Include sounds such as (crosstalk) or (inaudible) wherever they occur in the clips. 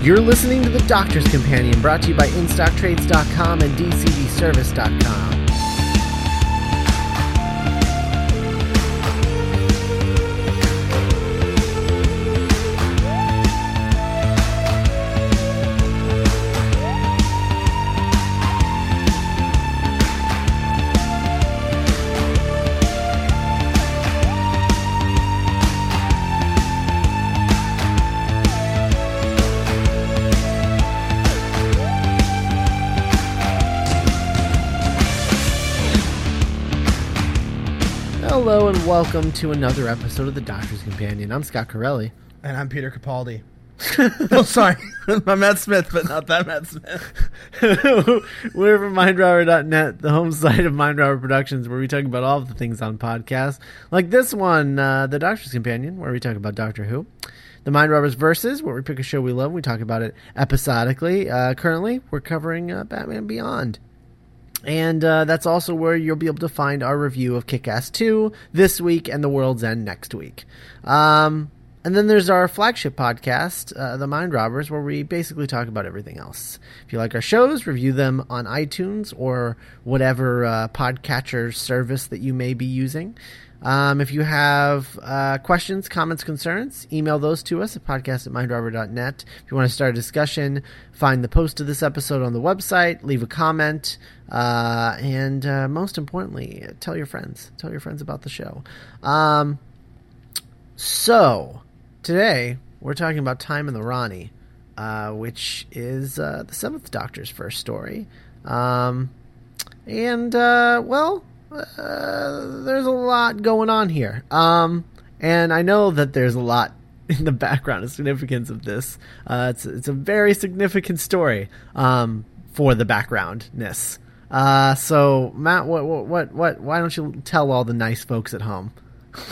You're listening to The Doctor's Companion, brought to you by InStockTrades.com and DCBService.com. welcome to another episode of The Doctor's Companion. I'm Scott Corelli. And I'm Peter Capaldi. (laughs) oh, sorry. (laughs) I'm Matt Smith, but not that Matt Smith. (laughs) We're from MindRobber.net, the home site of MindRobber Productions, where we talk about all of the things on podcasts, like this one, uh, The Doctor's Companion, where we talk about Doctor Who. The Mind Robbers Versus, where we pick a show we love and we talk about it episodically. Uh, currently, we're covering uh, Batman Beyond. And uh, that's also where you'll be able to find our review of Kick Ass 2 this week and The World's End next week. Um, and then there's our flagship podcast, uh, The Mind Robbers, where we basically talk about everything else. If you like our shows, review them on iTunes or whatever uh, podcatcher service that you may be using. Um, if you have uh, questions, comments, concerns, email those to us at podcast at mindrobber.net. If you want to start a discussion, find the post of this episode on the website, leave a comment, uh, and uh, most importantly, tell your friends. Tell your friends about the show. Um, so, today we're talking about Time in the Rani, uh, which is uh, the Seventh Doctor's first story. Um, and, uh, well, there's a lot going on here. Um, and I know that there's a lot (laughs) in the background and significance of this. It's it's a very significant story um, for the backgroundness. Uh, so Matt, what what what what? Why don't you tell all the nice folks at home?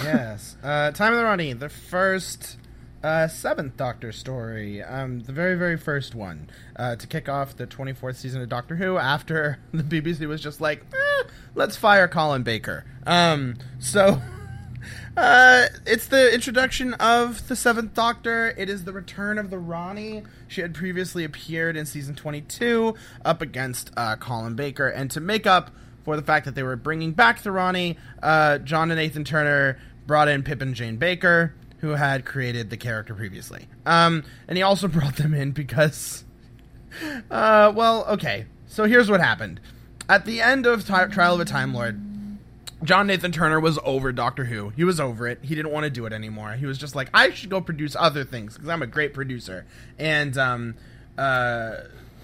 yes, uh, Time of the Rani, the first uh, seventh Doctor story, um, the very, very first one uh, to kick off the 24th season of Doctor Who after (laughs) the BBC was just like, eh, let's fire Colin Baker. Um, so. (laughs) Uh, it's the introduction of the Seventh Doctor. It is the return of the Rani. She had previously appeared in season 22 up against uh, Colin Baker. And to make up for the fact that they were bringing back the Rani, uh, John and Nathan Turner brought in Pip and Jane Baker who had created the character previously. Um, and he also (laughs) brought them in because, uh, well, okay. So here's what happened. At the end of Trial of a Time Lord, John Nathan Turner was over Doctor Who. He was over it. He didn't want to do it anymore. He was just like, I should go produce other things because I'm a great producer. And um, uh,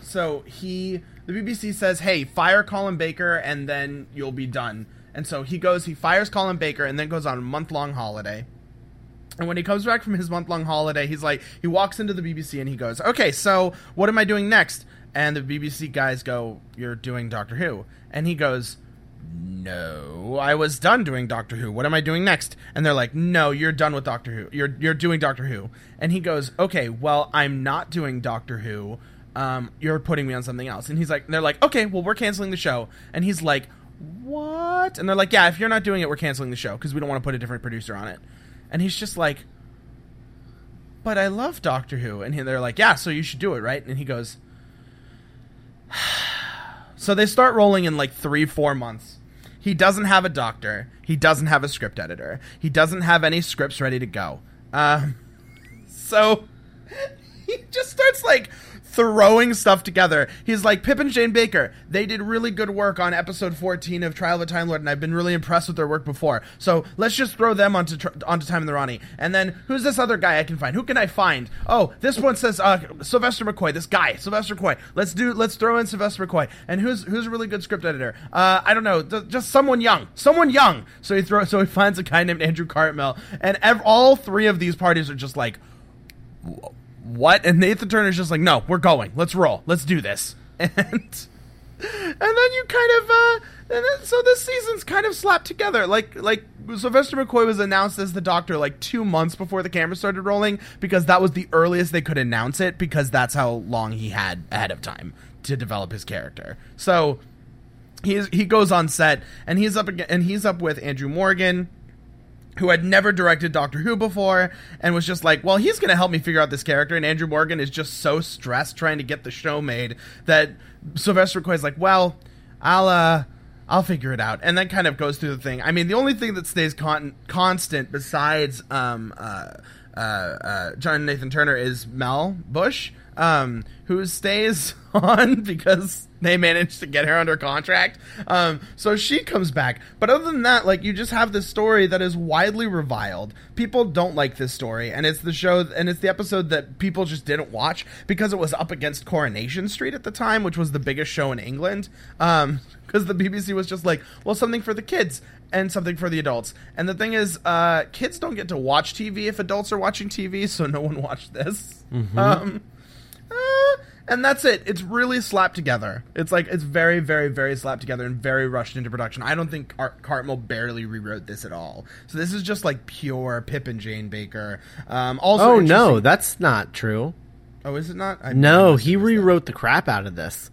so he, the BBC says, hey, fire Colin Baker and then you'll be done. And so he goes, he fires Colin Baker and then goes on a month long holiday. And when he comes back from his month long holiday, he's like, he walks into the BBC and he goes, okay, so what am I doing next? And the BBC guys go, you're doing Doctor Who. And he goes, no, I was done doing Doctor Who. What am I doing next? And they're like, no, you're done with Doctor Who. You're, you're doing Doctor Who. And he goes, okay, well, I'm not doing Doctor Who. Um, you're putting me on something else. And he's like, they're like, okay, well, we're canceling the show. And he's like, what? And they're like, yeah, if you're not doing it, we're canceling the show because we don't want to put a different producer on it. And he's just like, but I love Doctor Who. And they're like, yeah, so you should do it, right? And he goes, (sighs) so they start rolling in like three, four months. He doesn't have a doctor. He doesn't have a script editor. He doesn't have any scripts ready to go. Um, (laughs) so (laughs) he just starts like throwing stuff together. He's like Pip and Jane Baker. They did really good work on episode 14 of Trial of a Time Lord, and I've been really impressed with their work before. So let's just throw them onto onto Time in the Rani. And then who's this other guy I can find? Who can I find? Oh, this one says uh, Sylvester McCoy. This guy, Sylvester McCoy. Let's do. Let's throw in Sylvester McCoy. And who's who's a really good script editor? Uh, I don't know. Th- just someone young. Someone young. So he throws, So he (laughs) finds a guy named Andrew Cartmel, and ev- all three of these parties are just like. Whoa what? And Nathan Turner's just like, no, we're going. Let's roll. Let's do this. (laughs) And and then you kind of uh and then, so this season's kind of slapped together. Like like Sylvester McCoy was announced as the Doctor like two months before the camera started rolling because that was the earliest they could announce it because that's how long he had ahead of time to develop his character. So he's he goes on set and he's up and he's up with Andrew Morgan who had never directed Doctor Who before and was just like, well, he's going to help me figure out this character. And Andrew Morgan is just so stressed trying to get the show made that Sylvester McCoy's like, well, I'll, uh, I'll figure it out. And then kind of goes through the thing. I mean, the only thing that stays con- constant besides, um, uh, uh, uh, John Nathan Turner is Mel Bush, um, who stays (laughs) on because they managed to get her under contract. Um, so she comes back. But other than that, like you just have this story that is widely reviled. People don't like this story, and it's the show and it's the episode that people just didn't watch because it was up against Coronation Street at the time, which was the biggest show in England. Um, (laughs) because the BBC was just like, well, something for the kids and something for the adults. And the thing is, uh, kids don't get to watch TV if adults are watching TV, so no one (laughs) watched this. Um, uh, and that's it. It's really slapped together. It's like it's very, very, very slapped together and very rushed into production. I don't think Art Cartmel barely rewrote this at all. So this is just like pure Pip and Jane Baker. Um, also, Oh no, that's not true. oh, is it not? I No, he missed that. rewrote the crap out of this.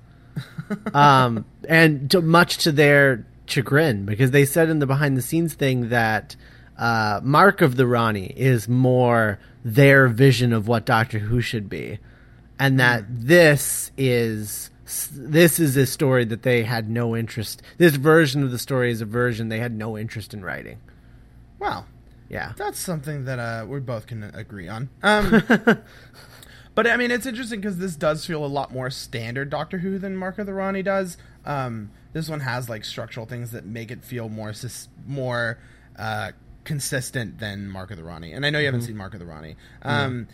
um, (laughs) and to, much to their chagrin, because they said in the behind the scenes thing that uh, Mark of the Rani is more their vision of what Doctor Who should be, and that this is this is a story that they had no interest. This version of the story is a version they had no interest in writing. Wow. Yeah. That's something that uh, we both can agree on. (laughs) Um, but I mean, it's interesting because this does feel a lot more standard Doctor Who than Mark of the Rani does. Um, this one has like structural things that make it feel more sis- more uh, consistent than Mark of the Rani. And I know you haven't seen Mark of the Rani. Um,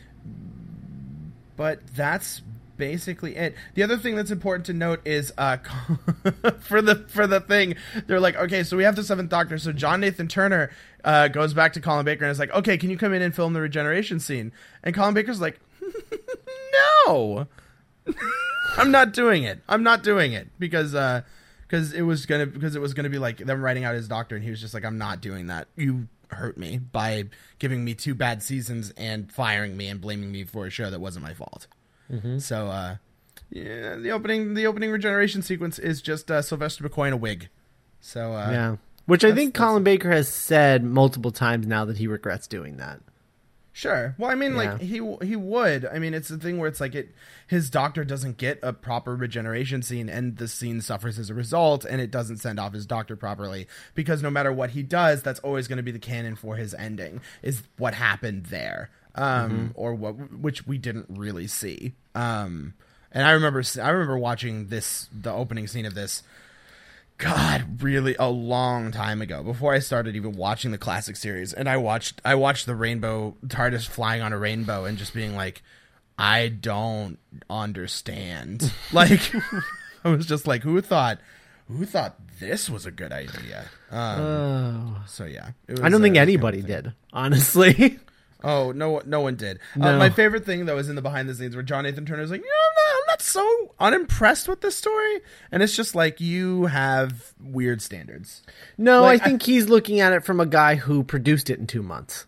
but that's basically it. The other thing that's important to note is uh, (laughs) for the for the thing, they're like, okay, so we have the Seventh Doctor. So John Nathan Turner uh, goes back to Colin Baker and is like, okay, can you come in and film the regeneration scene? And Colin Baker's like, (laughs) no, (laughs) I'm not doing it. I'm not doing it because. Uh, because it was gonna because it was gonna be like them writing out his doctor, and he was just like, "I'm not doing that. You hurt me by giving me two bad seasons and firing me and blaming me for a show that wasn't my fault." So, uh, yeah, the opening the opening regeneration sequence is just uh, Sylvester McCoy in a wig. So, uh, Yeah. Which I think Colin Baker has said multiple times now that he regrets doing that. Sure. Well, I mean, like he he would. I mean, it's the thing where it's like it. His doctor doesn't get a proper regeneration scene, and the scene suffers as a result, and it doesn't send off his doctor properly because no matter what he does, that's always going to be the canon for his ending. Is what happened there, um, or what which we didn't really see. Um, and I remember I remember watching this the opening scene of this God, really a long time ago, before I started even watching the classic series, and I watched I watched the rainbow TARDIS flying on a rainbow and just being like, I don't understand. (laughs) like, I was just like, who thought, who thought this was a good idea? Um, Oh. so yeah, I don't think anybody did, honestly. (laughs) Oh no, no one did. Uh, my favorite thing though is in the behind the scenes where John Nathan Turner's like, you know, I'm not, I'm not so unimpressed with this story, and it's just like you have weird standards. no, Like, I think he's looking at it from a guy who produced it in two months.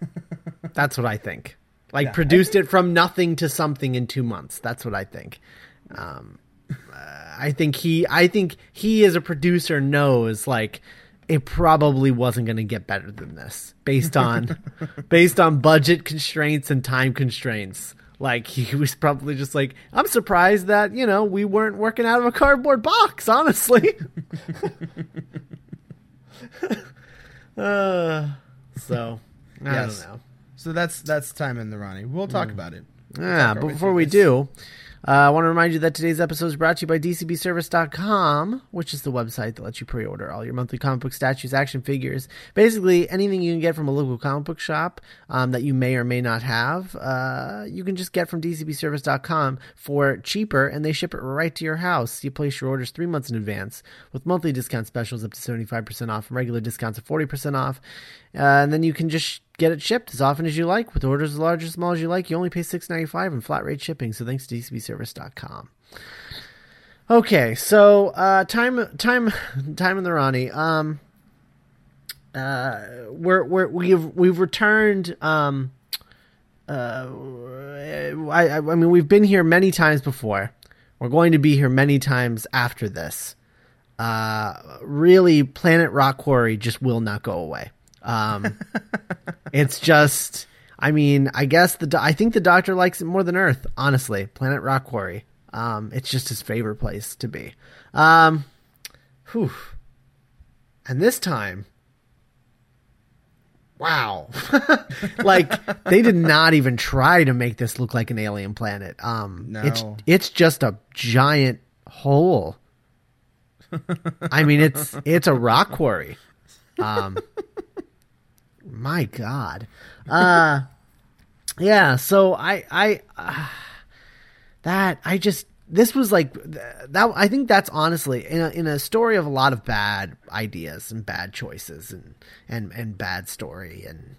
(laughs) That's what I think. Like Yeah, I produced it from nothing to something in two months. That's what I think. Um, uh, I think he. I think he as a producer knows like it probably wasn't going to get better than this based on (laughs) based on budget constraints and time constraints. Like he was probably just like, I'm surprised that you know we weren't working out of a cardboard box. Honestly. (laughs) uh, so I Yes. don't know. So that's that's time in the Rani. We'll talk about it. Yeah, but before we this. do, uh, I want to remind you that today's episode is brought to you by DCBService.com, which is the website that lets you pre order all your monthly comic book statues, action figures, basically anything you can get from a local comic book shop um, that you may or may not have. Uh, you can just get from DCBService.com for cheaper, and they ship it right to your house. You place your orders three months in advance with monthly discount specials up to 75% off and regular discounts of 40% off. Uh, and then you can just get it shipped as often as you like with orders as large or small as you like. You only pay six ninety five in flat rate shipping. So thanks to DCBService.com. Okay, so uh, time time time in the Rani. Um, uh, we're we're we've we've returned. Um, uh, I I mean we've been here many times before. We're going to be here many times after this. Uh, really, Planet Rock Quarry just will not go away. Um, it's just, I mean, I guess the do- I think the Doctor likes it more than Earth. Honestly, Planet Rock Quarry. Um, it's just his favorite place to be. Um, whew. And this time, wow, (laughs) like they did not even try to make this look like an alien planet. Um, No. it's it's just a giant hole. I mean, it's it's a rock quarry. Um, my God, uh, yeah. So I I uh, that I just this was like that. I think that's honestly in a, in a story of a lot of bad ideas and bad choices and and and bad story and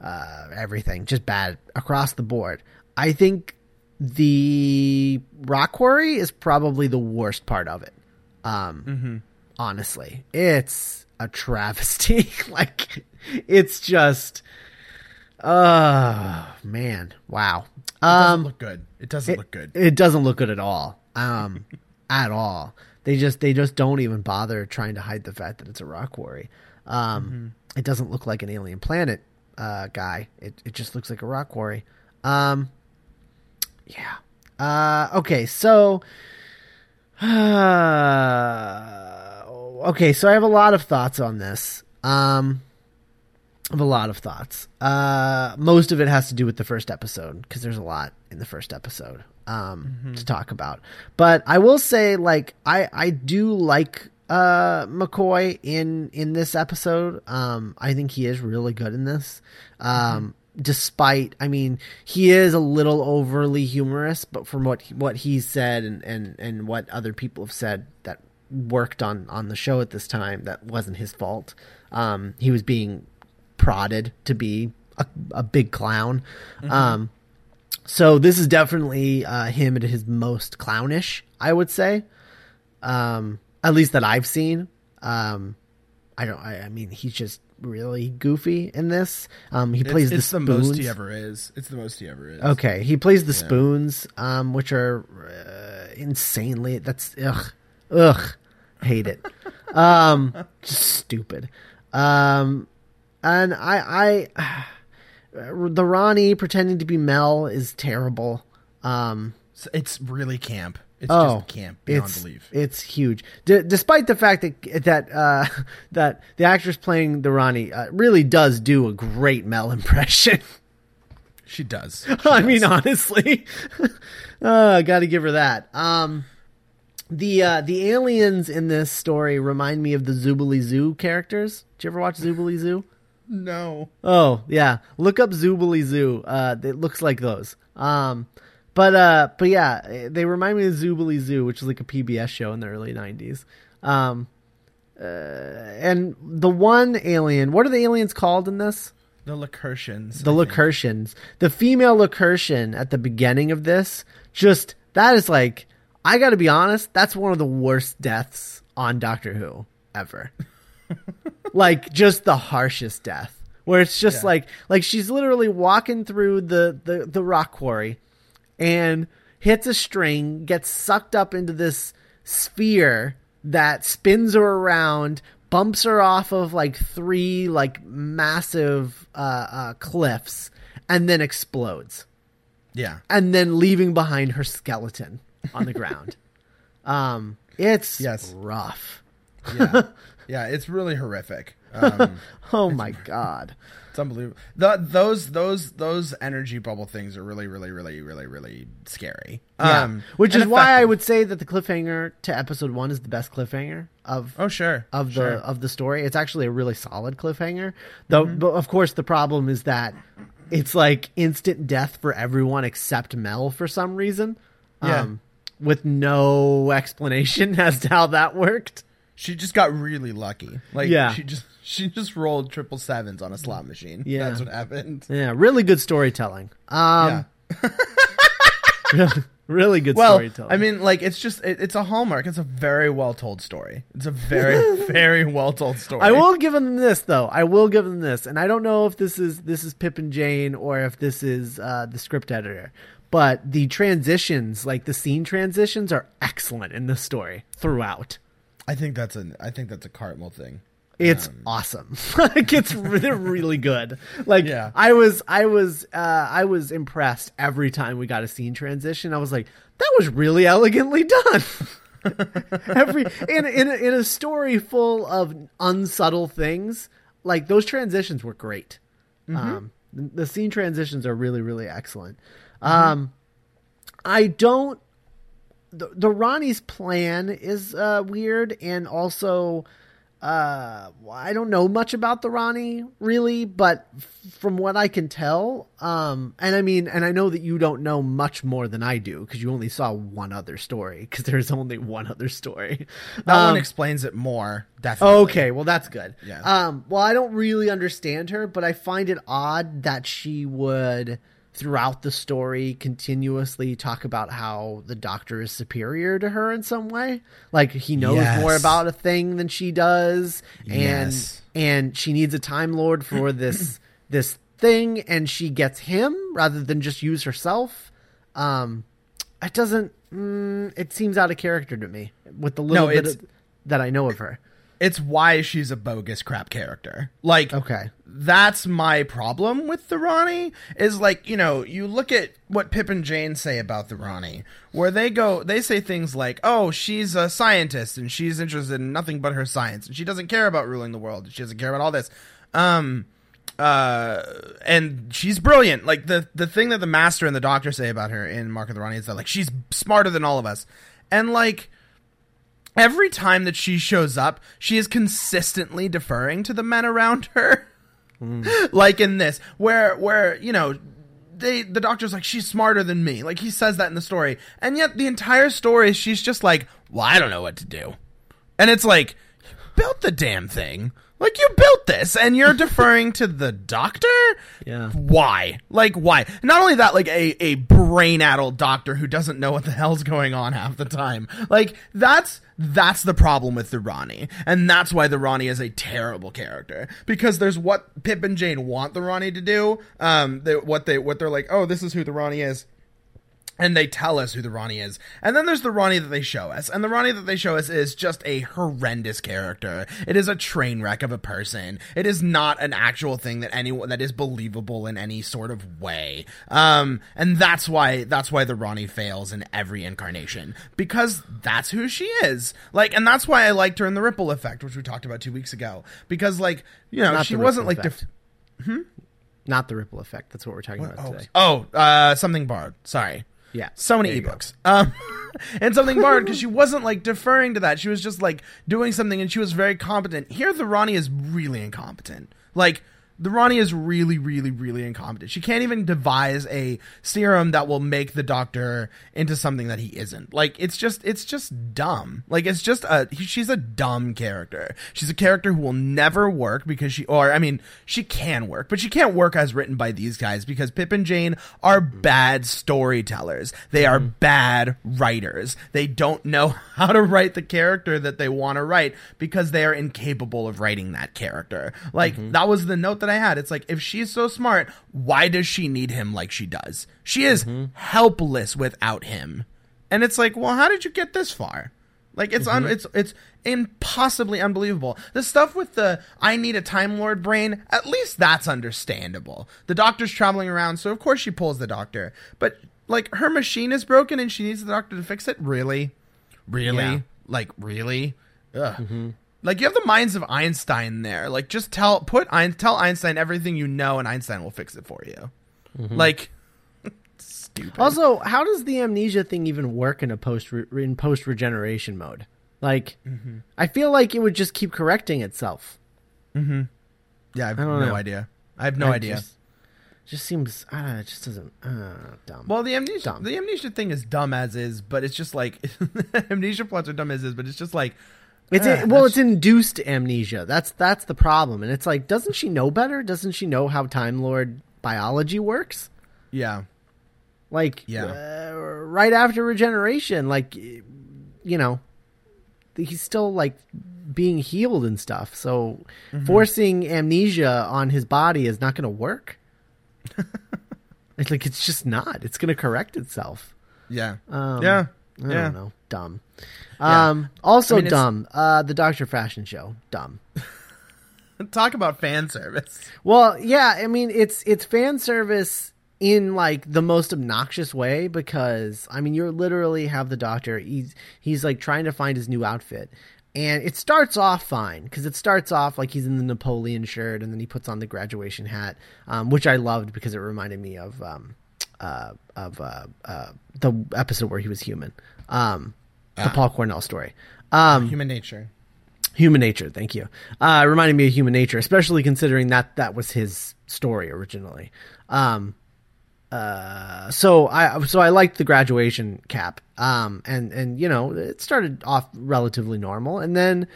uh, everything, just bad across the board. I think the rock quarry is probably the worst part of it. Um, honestly, it's a travesty. (laughs) like, it's just, oh man, wow. It doesn't Um, look good. It doesn't look good. it doesn't look good at all. Um, (laughs) at all. They just they just don't even bother trying to hide the fact that it's a rock quarry. Um, it doesn't look like an alien planet uh, guy. It it just looks like a rock quarry. Um, yeah. Uh, okay, so. (sighs) okay, so I have a lot of thoughts on this. Um, I have a lot of thoughts. Uh, most of it has to do with the first episode because there's a lot in the first episode um, to talk about. But I will say, like, I I do like uh, McCoy in in this episode. Um, I think he is really good in this. Um, Despite, I mean, he is a little overly humorous, but from what what he's said and, and, and what other people have said that worked on on the show at this time, that wasn't his fault. Um, he was being prodded to be a, a big clown. Um, so this is definitely uh, him at his most clownish, I would say. Um, at least that I've seen. Um, I don't. I, I mean, he's just really goofy in this. Um, he plays it's, it's the the most he ever is. It's the most he ever is. Okay, he plays the spoons, um, which are uh, insanely. That's ugh, ugh, hate it. um, (laughs) stupid. Um, and I, I, (sighs) the Rani pretending to be Mel is terrible. Um, it's really camp. It's oh, just camp beyond it's belief. it's huge. D- despite the fact that that uh, (laughs) that the actress playing the Rani uh, really does do a great Mel impression. (laughs) She does. I mean, honestly, uh, got to give her that. Um, the uh, the aliens in this story remind me of the Zoobilee Zoo characters. Did you ever watch Zoobilee Zoo? No. Oh yeah, look up Zoobilee Zoo. Uh, it looks like those. Um, but uh, but yeah, they remind me of Zoobilee Zoo, which is like a PBS show in the early '90s. Um, uh, and the one alien, what are the aliens called in this? The Lakertyans. the I think. The female Lakertyan at the beginning of this, just that is like, I got to be honest, that's one of the worst deaths on Doctor Who ever. (laughs) like just the harshest death, where it's just Yeah. like, like she's literally walking through the the the rock quarry, and hits a string, gets sucked up into this sphere that spins her around, bumps her off of like three like massive uh, uh, cliffs, and then explodes, Yeah. and then leaving behind her skeleton on the ground. Um, it's Yes. rough. Yeah. (laughs) yeah. It's really horrific. Um, (laughs) Oh my (laughs) god. it's unbelievable. The, those those those energy bubble things are really really really really really scary. Yeah. Um, Which is why I would say that the cliffhanger to episode one is the best cliffhanger of Oh sure. of the Sure. of the story. It's actually a really solid cliffhanger. Though, Mm-hmm. but of course, the problem is that it's like instant death for everyone except Mel for some reason. Yeah. Um, with no explanation (laughs) as to how that worked. She just got really lucky. Like Yeah. she just she just rolled triple sevens on a slot machine. Yeah. That's what happened. Yeah, really good storytelling. Um, yeah. really, (laughs) really good Well, storytelling. I mean, like it's just it, it's a hallmark. It's a very well told story. It's a very (laughs) very well told story. I will give them this though. I will give them this, and I don't know if this is this is Pip and Jane or if this is uh, the script editor. But the transitions, like the scene transitions, are excellent in this story throughout. I think that's an I think that's a Cartmel thing. It's awesome. (laughs) like it's really, really good. Like Yeah. I was, I was, uh, I was impressed every time we got a scene transition. I was like, that was really elegantly done. (laughs) every in in a, in a story full of unsubtle things, like those transitions were great. Um, the, the scene transitions are really, really excellent. Um, I don't the, the Rani's plan is uh, weird, and also uh, I don't know much about the Rani really, but f- from what I can tell, um, and I mean, and I know that you don't know much more than I do because you only saw one other story because (laughs) there's only one other story. That Um, one explains it more. Definitely. Okay, well that's good. Yeah. Um, well, I don't really understand her, but I find it odd that she would throughout the story continuously talk about how the doctor is superior to her in some way. Like he knows Yes. more about a thing than she does and Yes. and she needs a time lord for this (clears throat) this thing and she gets him rather than just use herself. Um it doesn't mm, it seems out of character to me with the little No, bit of, that I know of her. It's why she's a bogus crap character. Like, Okay. that's my problem with the Rani is like, you know, you look at what Pip and Jane say about the Rani, where they go, they say things like, oh, she's a scientist and she's interested in nothing but her science and she doesn't care about ruling the world. She doesn't care about all this. Um, uh, and she's brilliant. Like the, the thing that the master and the doctor say about her in Mark of the Rani is that like, she's smarter than all of us. And like, every time that she shows up, she is consistently deferring to the men around her. (laughs) like in this, where where you know they the doctor's like she's smarter than me. Like he says that in the story, and yet the entire story she's just like, well, I don't know what to do, and it's like, built the damn thing. Like you built this, and you're (laughs) deferring to the doctor. Yeah. Why? Like why? Not only that, like a a brain addled doctor who doesn't know what the hell's going on half the time. Like that's that's the problem with the Rani, and that's why the Rani is a terrible character because there's what Pip and Jane want the Rani to do. Um, they, what they what they're like. Oh, this is who the Rani is and they tell us who the Rani is. And then there's the Rani that they show us. And the Rani that they show us is just a horrendous character. It is a train wreck of a person. It is not an actual thing that anyone that is believable in any sort of way. Um and that's why that's why the Rani fails in every incarnation because that's who she is. Like and that's why I liked her in the Ripple Effect, which we talked about 2 weeks ago because like, you know, Not she wasn't like def- Not the ripple effect. That's what we're talking about Oh, today. oh, uh, something borrowed. Sorry. Yeah. So many There you go. ebooks. Um, (laughs) and something borrowed because she (laughs) wasn't like deferring to that. She was just like doing something, and she was very competent. Here, the Rani is really incompetent. Like the Rani is really, really, really incompetent. She can't even devise a serum that will make the Doctor into something that he isn't. Like it's just, it's just dumb. Like it's just a. She's a dumb character. She's a character who will never work because she, or I mean, she can work, but she can't work as written by these guys because Pip and Jane are bad storytellers. They are mm-hmm. bad writers. They don't know (laughs) how to write the character that they want to write because they are incapable of writing that character. Like mm-hmm. that was the note that I had. It's like if she's so smart, why does she need him like she does? She is mm-hmm. helpless without him. And it's like, well, how did you get this far? Like it's un- mm-hmm. it's it's impossibly unbelievable. The stuff with the I need a time lord brain, at least that's understandable. The doctor's traveling around, so of course she pulls the doctor. But like her machine is broken and she needs the doctor to fix it. Really, really, Yeah. like really. Ugh. Mm-hmm. Like you have the minds of Einstein there. Like just tell put Ein- tell Einstein everything you know, and Einstein will fix it for you. Like (laughs) stupid. Also, how does the amnesia thing even work in a post re- in post regeneration mode? Like, Mm-hmm. I feel like it would just keep correcting itself. yeah, I have I no know. idea. I have no It idea. Just, just seems, uh, it just doesn't, uh, dumb. Well, the amnesia Dumb. the amnesia thing is dumb as is, but it's just like (laughs) amnesia plots are dumb as is, but it's just like It's Ah, well, it's induced amnesia. That's that's the problem, and it's like, doesn't she know better? Doesn't she know how Time Lord biology works? yeah. Like, Yeah. uh, right after regeneration, like, you know, he's still like being healed and stuff. So Mm-hmm. forcing amnesia on his body is not going to work. (laughs) it's like it's just not. It's going to correct itself. Yeah. Um, yeah. I yeah. don't know. Dumb. Yeah. Um, also I mean, dumb. Uh, the Doctor Fashion Show. Dumb. (laughs) Talk about fan service. Well, yeah, I mean it's it's fan service in like the most obnoxious way because I mean you literally have the doctor he's he's like trying to find his new outfit and it starts off fine because it starts off like he's in the Napoleon shirt and then he puts on the graduation hat um, which I loved because it reminded me of um, uh, of uh, uh, the episode where he was human um, the Ah. Paul Cornell story um, Human nature. Human Nature, thank you. Uh, reminded me of Human Nature, especially considering that that was his story originally. Um, uh, so I so I liked the graduation cap. Um, and and you know it started off relatively normal, and then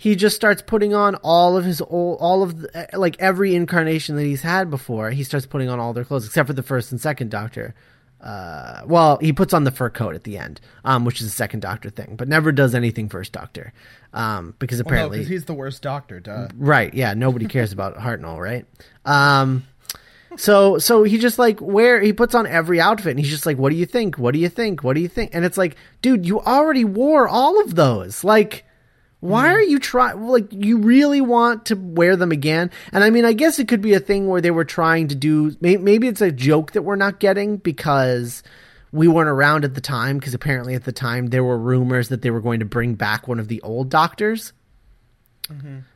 he just starts putting on all of his old, all of the, like every incarnation that he's had before. He starts putting on all their clothes except for the first and second Doctor. Uh, well, he puts on the fur coat at the end, um, which is a second Doctor thing, but never does anything first Doctor, um, because Well, no, apparently he's the worst doctor. Duh. Right. Yeah. Nobody cares about Hartnell, right? Um, so so he just like where he puts on every outfit and he's just like, what do you think? What do you think? What do you think? And it's like, dude, you already wore all of those. Like, why are you trying? Like, you really want to wear them again? And I mean, I guess it could be a thing where they were trying to do. may- Maybe it's a joke that we're not getting because we weren't around at the time. Because apparently at the time there were rumors that they were going to bring back one of the old doctors.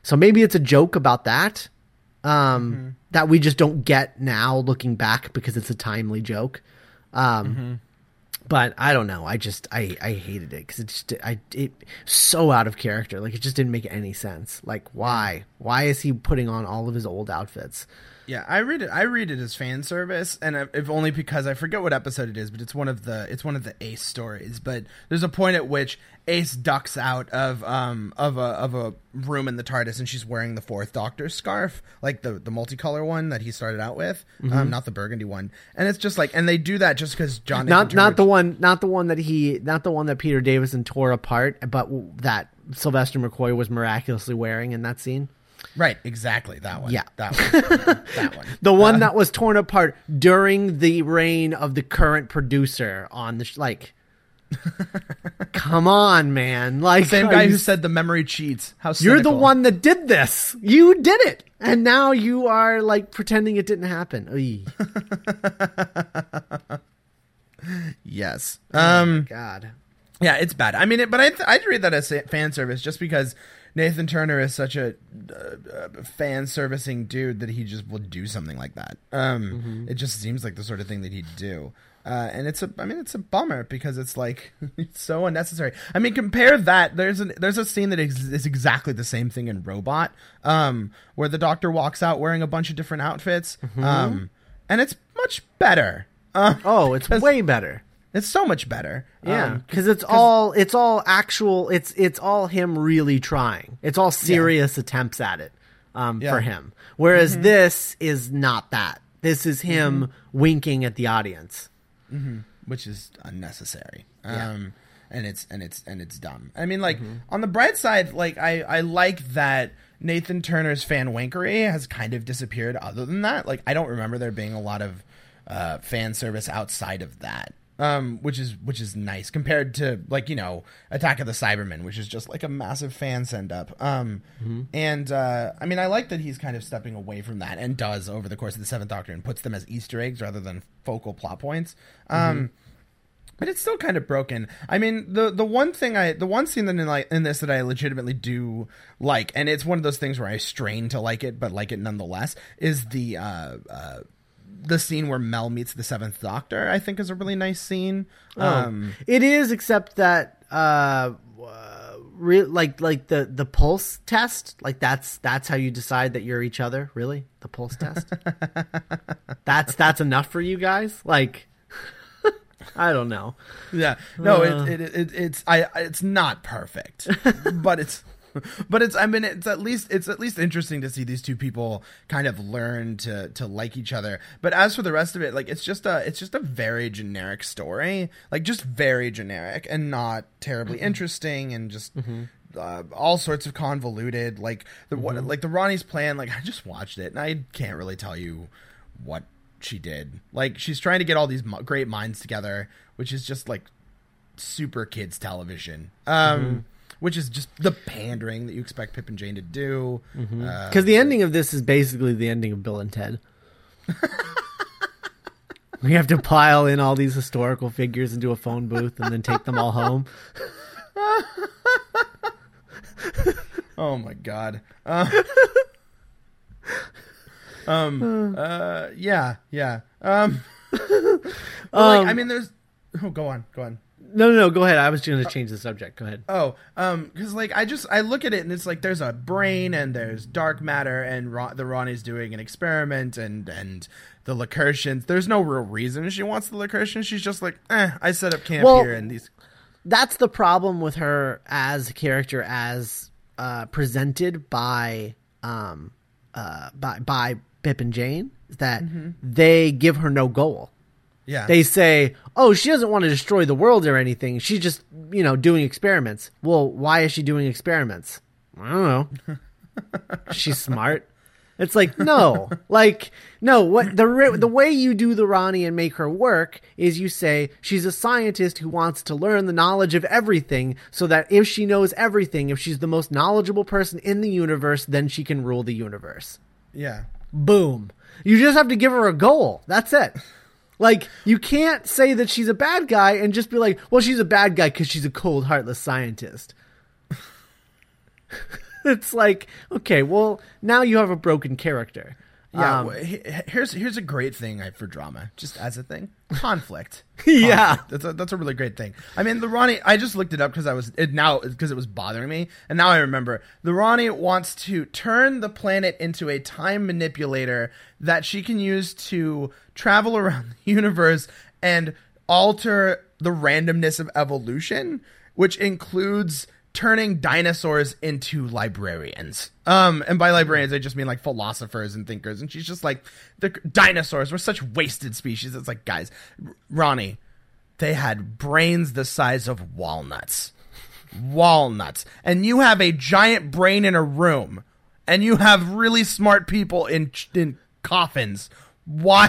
So maybe it's a joke about that um, that we just don't get now looking back because it's a timely joke. Um, But I don't know. I just I, I hated it because it just I it so out of character. Like it just didn't make any sense. Like why why is he putting on all of his old outfits? Yeah, I read it. I read it as fan service, and I- if only because I forget what episode it is, but it's one of the it's one of the Ace stories. But there's a point at which Ace ducks out of um of a of a room in the TARDIS, and she's wearing the Fourth Doctor's scarf, like the the multicolor one that he started out with, Mm-hmm. um, not the burgundy one. And it's just like, and they do that just because John Not Nathan not the one not the one that he not the one that Peter Davison tore apart, but that Sylvester McCoy was miraculously wearing in that scene. Right exactly that one. Yeah. that one. (laughs) that one. The one that was torn apart during the reign of the current producer on the sh- like. (laughs) come on, man! Like Same guy you who said the memory cheats. How you're the one that did this. You did it, and now you are like pretending it didn't happen. (laughs) Yes. Um. God. Yeah, it's bad. I mean, it, but I th- I'd read that as fan service just because Nathan Turner is such a uh, uh, fan servicing dude that he just would do something like that. Um, It just seems like the sort of thing that he'd do. Uh, and it's a, I mean, it's a bummer because it's like (laughs) it's so unnecessary. I mean, compare that. There's an there's a scene that ex- is exactly the same thing in Robot, um, where the Doctor walks out wearing a bunch of different outfits, um, and it's much better. Uh, Oh, it's way better. It's so much better. Yeah, Um, because it's all it's all actual. It's it's all him really trying. It's all serious attempts at it um, Yeah. Mm-hmm. for him. Whereas this is not that. This is him winking at the audience. which is unnecessary. Um, and it's and it's and it's dumb. I mean, like on the bright side, like I I like that Nathan Turner's fan wankery has kind of disappeared. Other than that, like I don't remember there being a lot of uh, fan service outside of that. Um, which is which is nice compared to like you know Attack of the Cybermen, which is just like a massive fan send up. Um, and uh, I mean I like that he's kind of stepping away from that and does over the course of the Seventh Doctor and puts them as Easter eggs rather than focal plot points. Um, but it's still kind of broken. I mean, the the one thing I the one scene that in like in this that I legitimately do like, and it's one of those things where I strain to like it, but like it nonetheless, is the uh, uh, the scene where Mel meets the Seventh Doctor. I think is a really nice scene. Um, It is, except that uh, uh, re- like like the the pulse test, like that's that's how you decide that you're each other. Really, the pulse test. (laughs) that's that's enough for you guys. Like, (laughs) I don't know. yeah, no, Uh. it, it, it it's I it's not perfect, (laughs) but it's. (laughs) But it's I mean it's at least it's at least interesting to see these two people kind of learn to to like each other. But as for the rest of it, like it's just a it's just a very generic story, like just very generic and not terribly interesting and just uh, all sorts of convoluted. Like the what like the Rani's plan. Like (laughs) I just watched it and I can't really tell you what she did. Like she's trying to get all these great minds together, which is just like super kids television. Um, which is just the pandering that you expect Pip and Jane to do. Mm-hmm. Uh, Because the ending of this is basically the ending of Bill and Ted. (laughs) we have to pile in all these historical figures into a phone booth and then take them all home. (laughs) oh my god. Uh, (laughs) um. Uh. Yeah. Yeah. Um. like, I mean, there's. Oh, go on. Go on. No, no, no. Go ahead. I was going to change the subject. Go ahead. Oh, um, because like I just I look at it and it's like there's a brain and there's dark matter and Ron, the Rani's doing an experiment and and the Lakertyans. There's no real reason she wants the Lakertyans. She's just like, eh, I set up camp Well- here and these. That's the problem with her as a character, as uh, presented by um, uh, by by Pip and Jane, is that they give her no goal. Yeah. They say, "Oh, she doesn't want to destroy the world or anything. She's just, you know, doing experiments." Well, why is she doing experiments? I don't know. (laughs) She's smart. It's like no, (laughs) like no. What the the way you do the Rani and make her work is you say she's a scientist who wants to learn the knowledge of everything, so that if she knows everything, if she's the most knowledgeable person in the universe, then she can rule the universe. yeah. Boom. You just have to give her a goal. That's it. Like, you can't say that she's a bad guy and just be like, well, she's a bad guy because she's a cold, heartless scientist. (laughs) it's like, okay, well, now you have a broken character. Yeah, Um, here's here's a great thing for drama, just as a thing, conflict. (laughs) Yeah. Conflict. that's a, that's a really great thing. I mean, the Rani. I just looked it up because I was it now because it was bothering me, and now I remember. The Rani wants to turn the planet into a time manipulator that she can use to travel around the universe and alter the randomness of evolution, which includes turning dinosaurs into librarians. Um, and by librarians, I just mean like philosophers and thinkers. And she's just like, the dinosaurs were such wasted species. It's like, guys, Rani, they had brains the size of walnuts. Walnuts. And you have a giant brain in a room, and you have really smart people in in coffins. Why?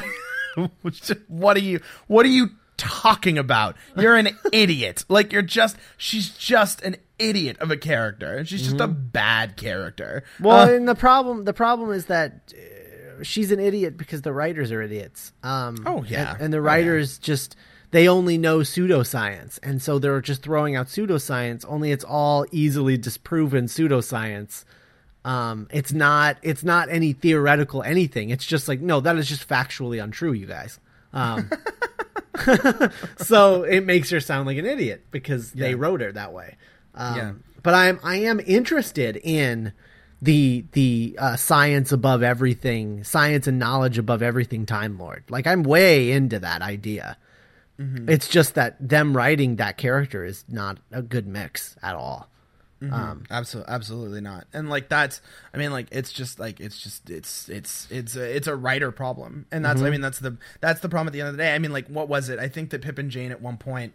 (laughs) what are you? What are you talking about? You're an (laughs) idiot. Like you're just. She's just an idiot of a character. She's just a bad character. Well, Uh, and the problem the problem is that uh, she's an idiot because the writers are idiots. Um, Oh, yeah. and, and the Oh, yeah. writers just they only know pseudoscience, and so they're just throwing out pseudoscience. Only it's all easily disproven pseudoscience. Um, it's not it's not any theoretical anything. It's just like no, that is just factually untrue, you guys. Um, (laughs) (laughs) so it makes her sound like an idiot because they wrote her that way. Um, Yeah. But I'm I am interested in the the uh, science above everything, science and knowledge above everything. Time Lord, like I'm way into that idea. It's just that them writing that character is not a good mix at all. Um, absolutely absolutely not and like that's i mean like it's just like it's just it's it's it's a, it's a writer problem and that's i mean that's the that's the problem at the end of the day i mean like what was it i think that pip and jane at one point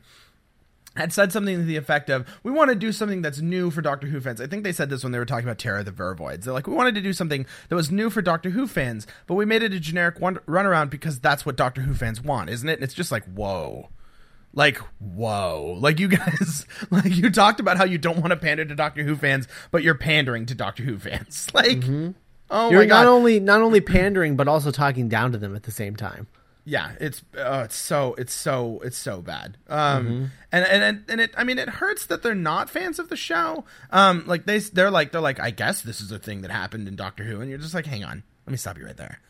had said something to the effect of, "We want to do something that's new for Doctor Who fans." I think they said this when they were talking about Terror of the Vervoids. They're like, "We wanted to do something that was new for Doctor Who fans, but we made it a generic one- runaround because that's what Doctor Who fans want, isn't it?" And it's just like, whoa, like whoa, like you guys, (laughs) like you talked about how you don't want to pander to Doctor Who fans, but you're pandering to Doctor Who fans, (laughs) like. Mm-hmm. Oh you're my god! not only not only pandering but also talking down to them at the same time. Yeah it's uh, it's so it's so it's so bad. Um and, and and it i mean it hurts that they're not fans of the show. Um like they they're like they're like i guess this is a thing that happened in doctor who and you're just like hang on let me stop you right there.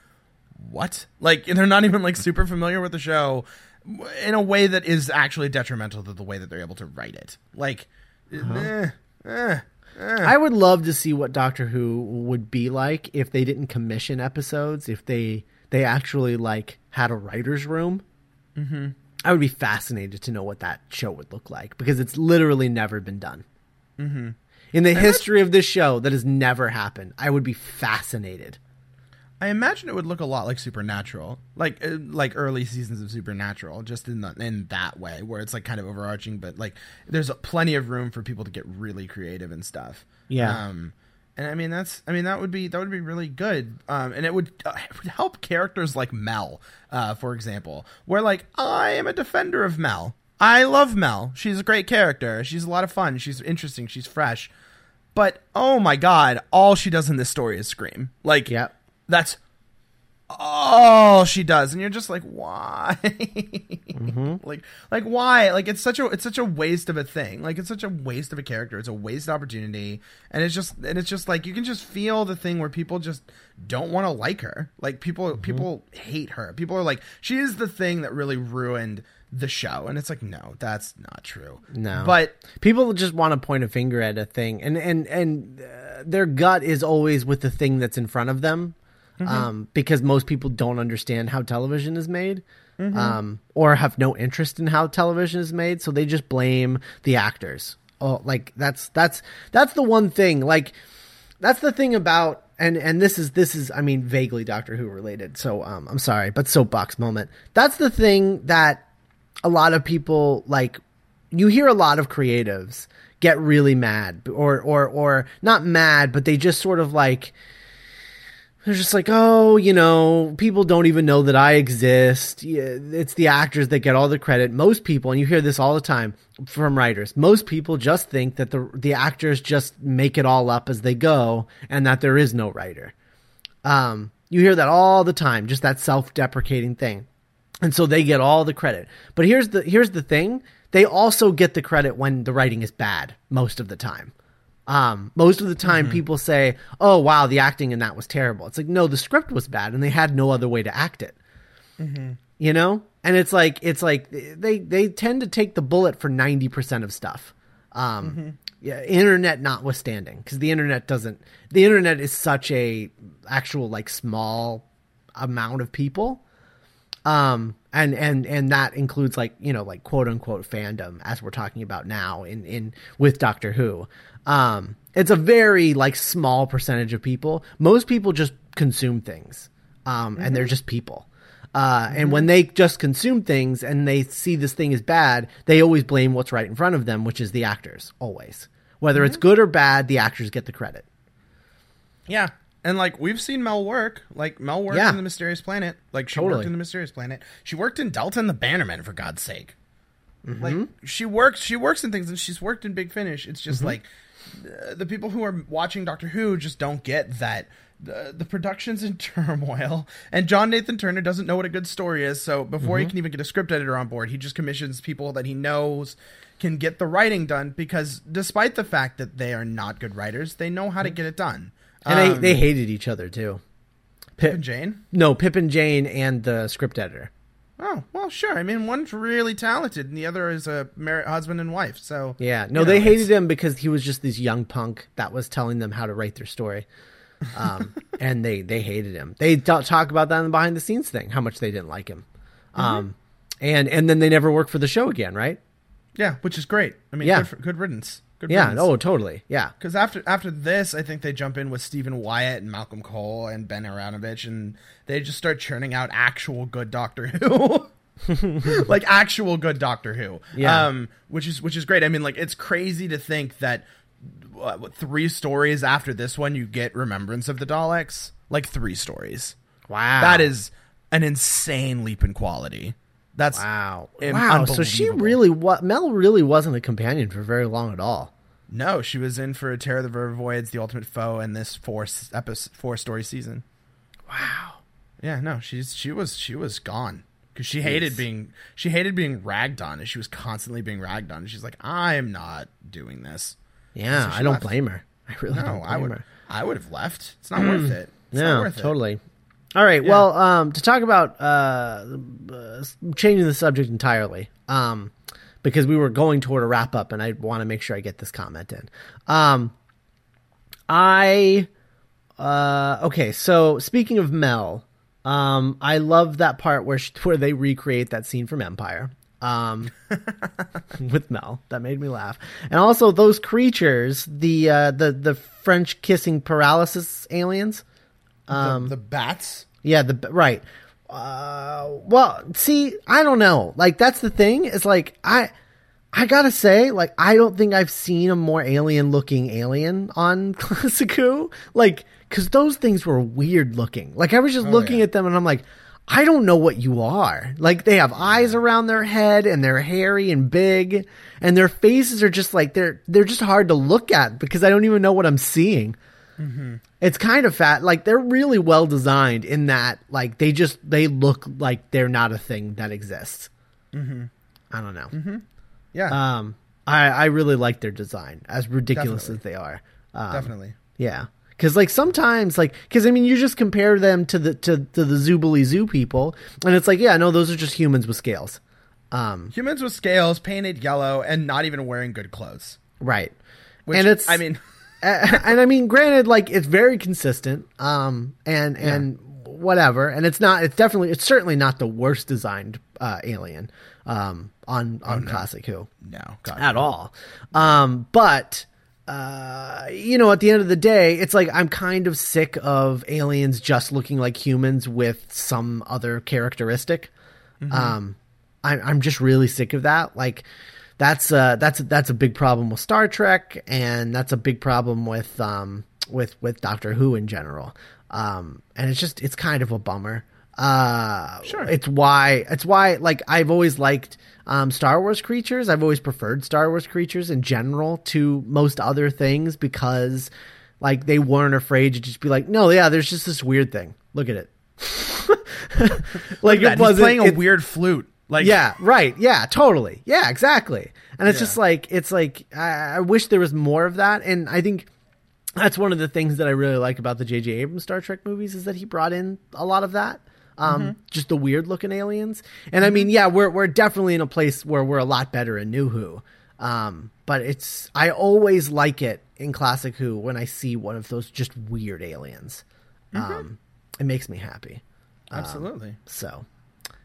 What? Like they're not even like super familiar with the show in a way that is actually detrimental to the way that they're able to write it. Like eh, eh, I would love to see what Doctor Who would be like if they didn't commission episodes, if they they actually like had a writers' room. Mm-hmm. I would be fascinated to know what that show would look like because it's literally never been done. Mm-hmm. In the history of this show, that has never happened. I would be fascinated. I imagine it would look a lot like Supernatural, like uh, like early seasons of Supernatural, just in the, in that way, where it's like kind of overarching, but like there's plenty of room for people to get really creative and stuff. Yeah. Um, and I mean that's I mean that would be that would be really good. Um, and it would, uh, it would help characters like Mel, uh, for example, where like I am a defender of Mel. I love Mel. She's a great character. She's a lot of fun. She's interesting. She's fresh. But oh my god, all she does in this story is scream. Like Yep. that's all she does, and you're just like, why? (laughs) Like, like why? Like it's such a it's such a waste of a thing. Like it's such a waste of a character. It's a waste opportunity, and it's just and it's just like you can just feel the thing where people just don't want to like her. Like people people hate her. People are like, she is the thing that really ruined the show, and it's like, no, that's not true. No. but people just want to point a finger at a thing and and and uh, their gut is always with the thing that's in front of them um, because most people don't understand how television is made um, or have no interest in how television is made so they just blame the actors oh like that's that's that's the one thing like that's the thing about and and this is this is I mean vaguely Doctor Who related. So um I'm sorry, but soapbox moment. That's the thing that a lot of people like you hear a lot of creatives get really mad or or or not mad, but they just sort of like they're just like, oh, you know, people don't even know that I exist. It's the actors that get all the credit. Most people, and you hear this all the time from writers, most people just think that the the actors just make it all up as they go, and that there is no writer. Um, you hear that all the time, just that self-deprecating thing, and so they get all the credit. But here's the here's the thing: they also get the credit when the writing is bad most of the time. Um, most of the time, people say, "Oh, wow, the acting in that was terrible." It's like, no, the script was bad, and they had no other way to act it. You know, and it's like it's like they they tend to take the bullet for ninety percent of stuff. Um, yeah, internet notwithstanding, because the internet doesn't. The internet is such a actual like small amount of people um and and and that includes like you know like quote unquote fandom as we're talking about now in in with doctor who um it's a very like small percentage of people most people just consume things um and they're just people uh, and when they just consume things and they see this thing is bad, they always blame what's right in front of them, which is the actors. Always, whether it's good or bad, the actors get the credit. Yeah. And like we've seen Mel work. Like Mel worked Yeah. in the Mysterious Planet. Like she Totally. worked in the Mysterious Planet. She worked in Delta and the Bannermen for God's sake. Mm-hmm. Like she works she works in things and she's worked in Big Finish. It's Mm-hmm. just like uh, the people who are watching Doctor Who just don't get that the, the production's in (laughs) turmoil and John Nathan Turner doesn't know what a good story is. So before Mm-hmm. he can even get a script editor on board, he just commissions people that he knows can get the writing done because despite the fact that they are not good writers, they know how to get it done. And Um, they, they hated each other too. Pip and Jane. No, Pip and Jane and the script editor. Oh well, sure. I mean, one's really talented, and the other is a married husband and wife. So Yeah, no, you know, they hated it's- him because he was just this young punk that was telling them how to write their story, um, (laughs) and they they hated him. They t- talk about that in the behind the scenes thing, how much they didn't like him, Mm-hmm. um, and and then they never worked for the show again, right? Yeah, which is great. I mean, Yeah. good, for, good riddance. Good Yeah, riddance. oh, totally, yeah, Because after after this, I think they jump in with Stephen Wyatt and Malcolm Kohll and Ben Aaronovitch, and they just start churning out actual good Doctor (laughs) Who. (laughs) like actual good Doctor Who, Yeah. um, which is which is great. I mean, like it's crazy to think that uh, what, three stories after this one, you get Remembrance of the Daleks. Like three stories. wow, That is an insane leap in quality. That's wow, wow. So she really what Mel really wasn't a companion for very long at all. no. She was in for a Terror of the Vervoids, The Ultimate Foe, and this four episode four story season. Wow, Yeah, no, she's she was she was gone because she hated being she hated being ragged on, and she was constantly being ragged on. And she's like, I'm not doing this. yeah, So I don't left. blame her. I really No, don't blame I would her. I would have left. It's not worth mm. it. It's not Yeah, worth it. All right. Well, um, to talk about uh, uh, changing the subject entirely, um, because we were going toward a wrap up, and I want to make sure I get this comment in. Um, I uh, okay. So speaking of Mel, um, I love that part where she, where they recreate that scene from Empire. Um, (laughs) with Mel, that made me laugh, and also those creatures, the uh, the the French kissing paralysis aliens. The, the bats. Yeah, the right. Uh, well, see, I don't know. Like that's the thing. Is like I, I gotta say, like I don't think I've seen a more alien-looking alien on (laughs) Classic Who. Like, because those things were weird looking. Like I was just looking yeah. at them and I'm like, I don't know what you are. Like they have eyes around their head and they're hairy and big and their faces are just like they're they're just hard to look at because I don't even know what I'm seeing. It's kind of fat. Like they're really well designed in that like they just they look like they're not a thing that exists. Mm-hmm. I don't know. Yeah, Um, I I really like their design as ridiculous Definitely. as they are. Um, definitely. yeah. Cause like sometimes like, cause I mean you just compare them to the, to, to the Zoobilee Zoo people and it's like, yeah, no, those are just humans with scales. Um, Humans with scales, painted yellow, and not even wearing good clothes. right. Which, and it's, I mean, (laughs) (laughs) and I mean, granted, like it's very consistent, um, and and whatever, and it's not, it's definitely, it's certainly not the worst designed uh, alien, um, on on Classic Who no, God. at all, um, but. Uh, you know, at the end of the day, it's like I'm kind of sick of aliens just looking like humans with some other characteristic. Um, I'm I'm just really sick of that. Like, that's uh that's that's a big problem with Star Trek, and that's a big problem with um with with Doctor Who in general. Um, and it's just it's kind of a bummer. Uh, Sure. It's why it's why like I've always liked um, Star Wars creatures. I've always preferred Star Wars creatures in general to most other things because like they weren't afraid to just be like, no, yeah, there's just this weird thing. Look at it. (laughs) like it wasn't playing a it- weird flute. Like, yeah, right. Yeah, totally. Yeah, exactly. And it's Yeah. just like it's like I, I wish there was more of that. And I think that's one of the things that I really like about the J.J. Abrams Star Trek movies is that he brought in a lot of that. Um, Mm-hmm. just the weird looking aliens. And I mean, yeah, we're we're definitely in a place where we're a lot better in New Who. Um, but it's I always like it in Classic Who when I see one of those just weird aliens. Mm-hmm. Um, it makes me happy. absolutely. So,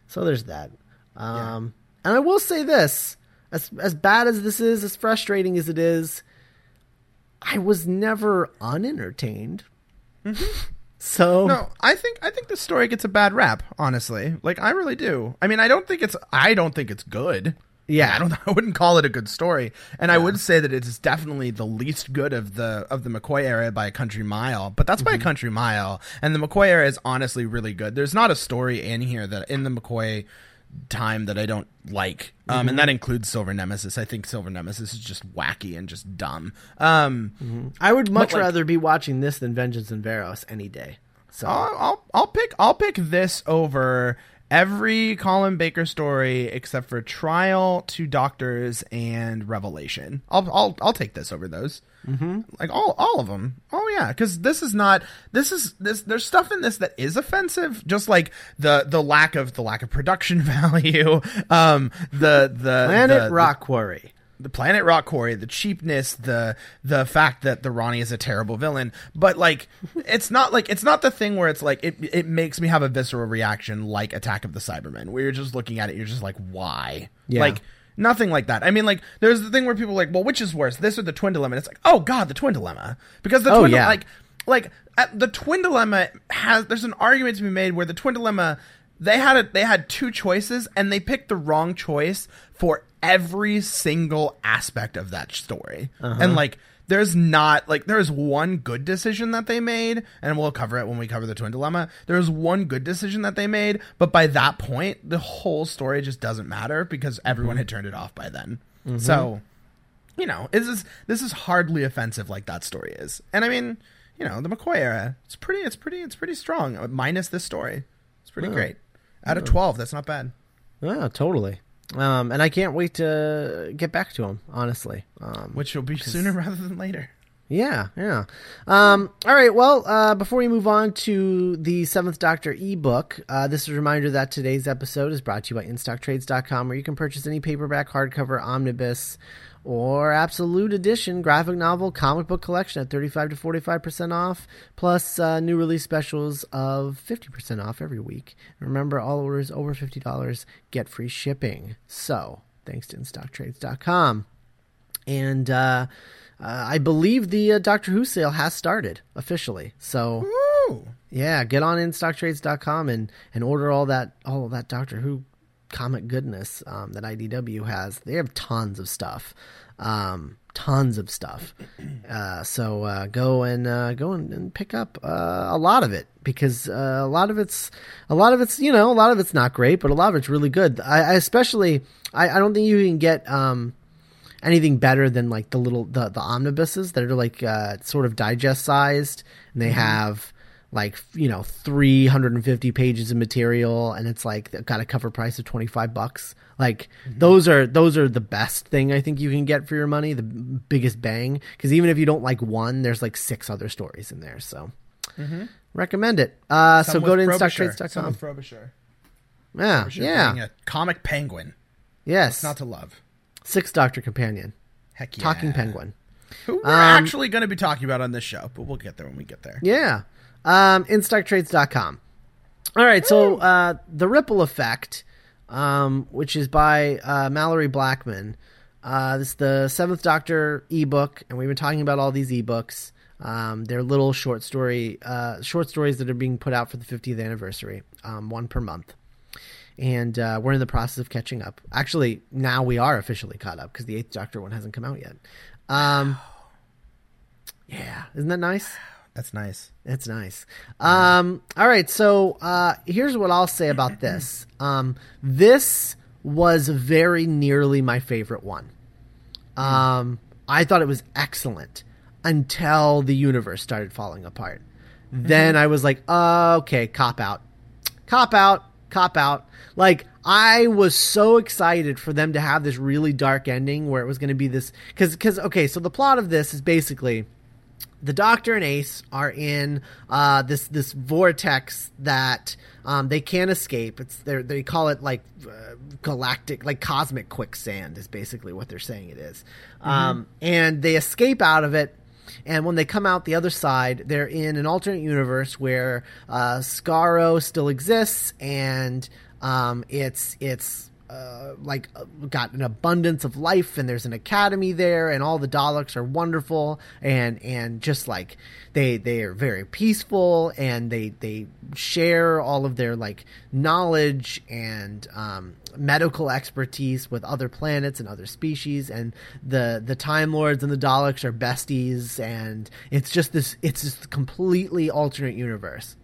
so there's that. Um, and I will say this: as as bad as this is, as frustrating as it is, I was never unentertained. (laughs) So Mm-hmm. No, I think I think the story gets a bad rap. Honestly, like I really do. I mean, I don't think it's I don't think it's good. Yeah. I don't. (laughs) I wouldn't call it a good story, and I would say that it is definitely the least good of the of the McCoy era by a country mile. But that's by Mm-hmm. a country mile, and the McCoy era is honestly really good. There's not a story in here that in the McCoy time that I don't like, um, Mm-hmm. and that includes Silver Nemesis. I think Silver Nemesis is just wacky and just dumb. Um, I would much like- rather be watching this than Vengeance on Varos any day. So I'll, I'll I'll pick I'll pick this over every Colin Baker story except for Trial, Two Doctors, and Revelation. I'll I'll I'll take this over those. Mm-hmm. Like all all of them. Oh yeah, because this is not this is this. There's stuff in this that is offensive, just like the the lack of the lack of production (laughs) value. Um, the the Planet the- Rock Quarry. The Planet Rock Quarry, the cheapness, the the fact that the Rani is a terrible villain, but like it's not like it's not the thing where it's like it it makes me have a visceral reaction like Attack of the Cybermen, where you're just looking at it, you're just like, why? Yeah. Like nothing like that. I mean, like there's the thing where people are like, well, which is worse, this or the Twin Dilemma? And it's like, oh god, the Twin Dilemma, because the Oh, Twin yeah. like like the Twin Dilemma has there's an argument to be made where the Twin Dilemma they had a, they had two choices and they picked the wrong choice for every single aspect of that story. Uh-huh. And like there's not like there's one good decision that they made and we'll cover it when we cover the twin dilemma. There's one good decision that they made, but by that point the whole story just doesn't matter because everyone had turned it off by then. Mm-hmm. So you know, this is this is hardly offensive like that story is. And I mean, you know, the McCoy era, it's pretty it's pretty it's pretty strong minus this story. It's pretty great. Out of 12, that's not bad. Yeah, totally. Um, and I can't wait to get back to him. Honestly, um, Which will be sooner (laughs) rather than later. Yeah, yeah. Um, all right. Well, uh, before we move on to the Seventh Doctor ebook, uh, this is a reminder that today's episode is brought to you by InStockTrades.com, where you can purchase any paperback, hardcover, omnibus, or absolute edition graphic novel comic book collection at 35 to 45% off, plus uh, new release specials of 50% off every week. Remember, all orders over $50 get free shipping. So, thanks to InStockTrades.com. And uh, uh, I believe the uh, Doctor Who sale has started officially. So Woo! yeah, get on InStockTrades.com and and order all that all of that Doctor Who comic goodness um, that IDW has. They have tons of stuff, um, tons of stuff. (clears throat) Uh, so uh, go and uh, go and, and pick up uh, a lot of it because uh, a lot of it's a lot of it's you know a lot of it's not great, but a lot of it's really good. I, I especially I, I don't think you can get. Um, anything better than like the little the, the omnibuses that are like uh, sort of digest sized and they have like you know 350 pages of material and it's like got a cover price of 25 bucks like those are those are the best thing i think you can get for your money the biggest bang because even if you don't like one there's like six other stories in there so recommend it uh so go to with Frobisher. Yeah Frobisher yeah comic penguin. yes Not to love. six doctor companion Heck yeah. talking penguin Who we're Um, actually going to be talking about on this show, but we'll get there when we get there. Yeah. Um, InStockTrades.com. All right. So uh, The Ripple Effect, um, which is by uh, Malorie Blackman. Uh, this is the Seventh Doctor ebook, and we've been talking about all these ebooks. Um, they're little short story, uh, short stories that are being put out for the 50th anniversary, um, one per month. And uh, we're in the process of catching up. Actually, now we are officially caught up because the Eighth Doctor one hasn't come out yet. Um, yeah, isn't that nice? That's nice. That's nice. Um, all right, so uh, here's what I'll say about this. Um, this was very nearly my favorite one. Um, I thought it was excellent until the universe started falling apart. Then I was like, uh, okay, cop out, cop out, cop out. Like I was so excited for them to have this really dark ending where it was going to be this because because okay, so the plot of this is basically the Doctor and Ace are in uh, this this vortex that um, they can't escape. It's they they call it like uh, galactic, like cosmic quicksand is basically what they're saying it is. Um, and they escape out of it. And when they come out the other side, they're in an alternate universe where uh, Skaro still exists, and um, it's it's uh, like uh, got an abundance of life and there's an academy there and all the Daleks are wonderful and and just like they they are very peaceful and they they share all of their like knowledge and um, medical expertise with other planets and other species and the the Time Lords and the Daleks are besties and it's just this it's this completely alternate universe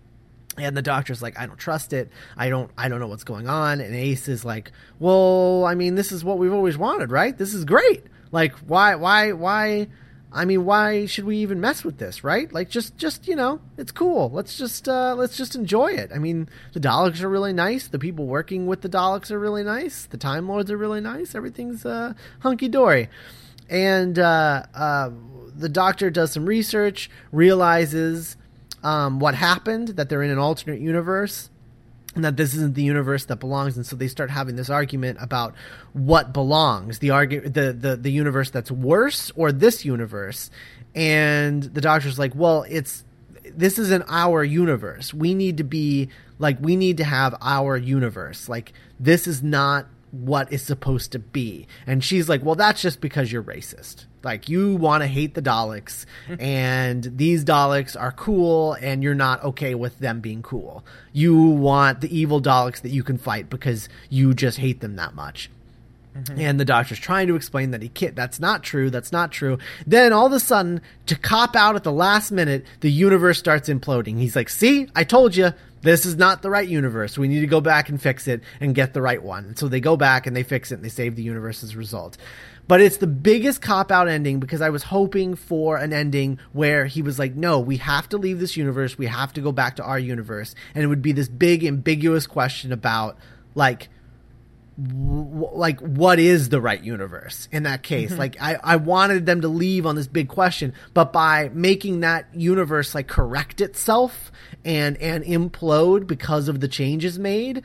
and the doctor's like i don't trust it. I don't i don't know what's going on. And ace is like well i mean this is what we've always wanted right? This is great. Like why why why i mean why should we even mess with this right? Like just just you know it's cool. Let's just uh let's just enjoy it. I mean the daleks are really nice. The people working with the daleks are really nice. The time lords are really nice. Everything's uh hunky-dory. And uh uh the doctor does some research realizes um, what happened, that they're in an alternate universe, and that this isn't the universe that belongs. And so they start having this argument about what belongs the argu- the, the the universe that's worse or this universe. And the doctor's like, well, it's this isn't our universe. We need to be like we need to have our universe. Like this is not what is supposed to be. And she's like, "Well, that's just because you're racist. Like you want to hate the Daleks (laughs) and these Daleks are cool and you're not okay with them being cool. You want the evil Daleks that you can fight because you just hate them that much." Mm-hmm. And the doctor's trying to explain that he can't. That's not true. That's not true. Then all of a sudden, to cop out at the last minute, the universe starts imploding. He's like, "See, I told you, this is not the right universe. We need to go back and fix it and get the right one." So they go back and they fix it and they save the universe as a result. But it's the biggest cop out ending because I was hoping for an ending where he was like, "No, we have to leave this universe. We have to go back to our universe," and it would be this big ambiguous question about like w- like what is the right universe in that case? Like I, I wanted them to leave on this big question but by making that universe like correct itself and and implode because of the changes made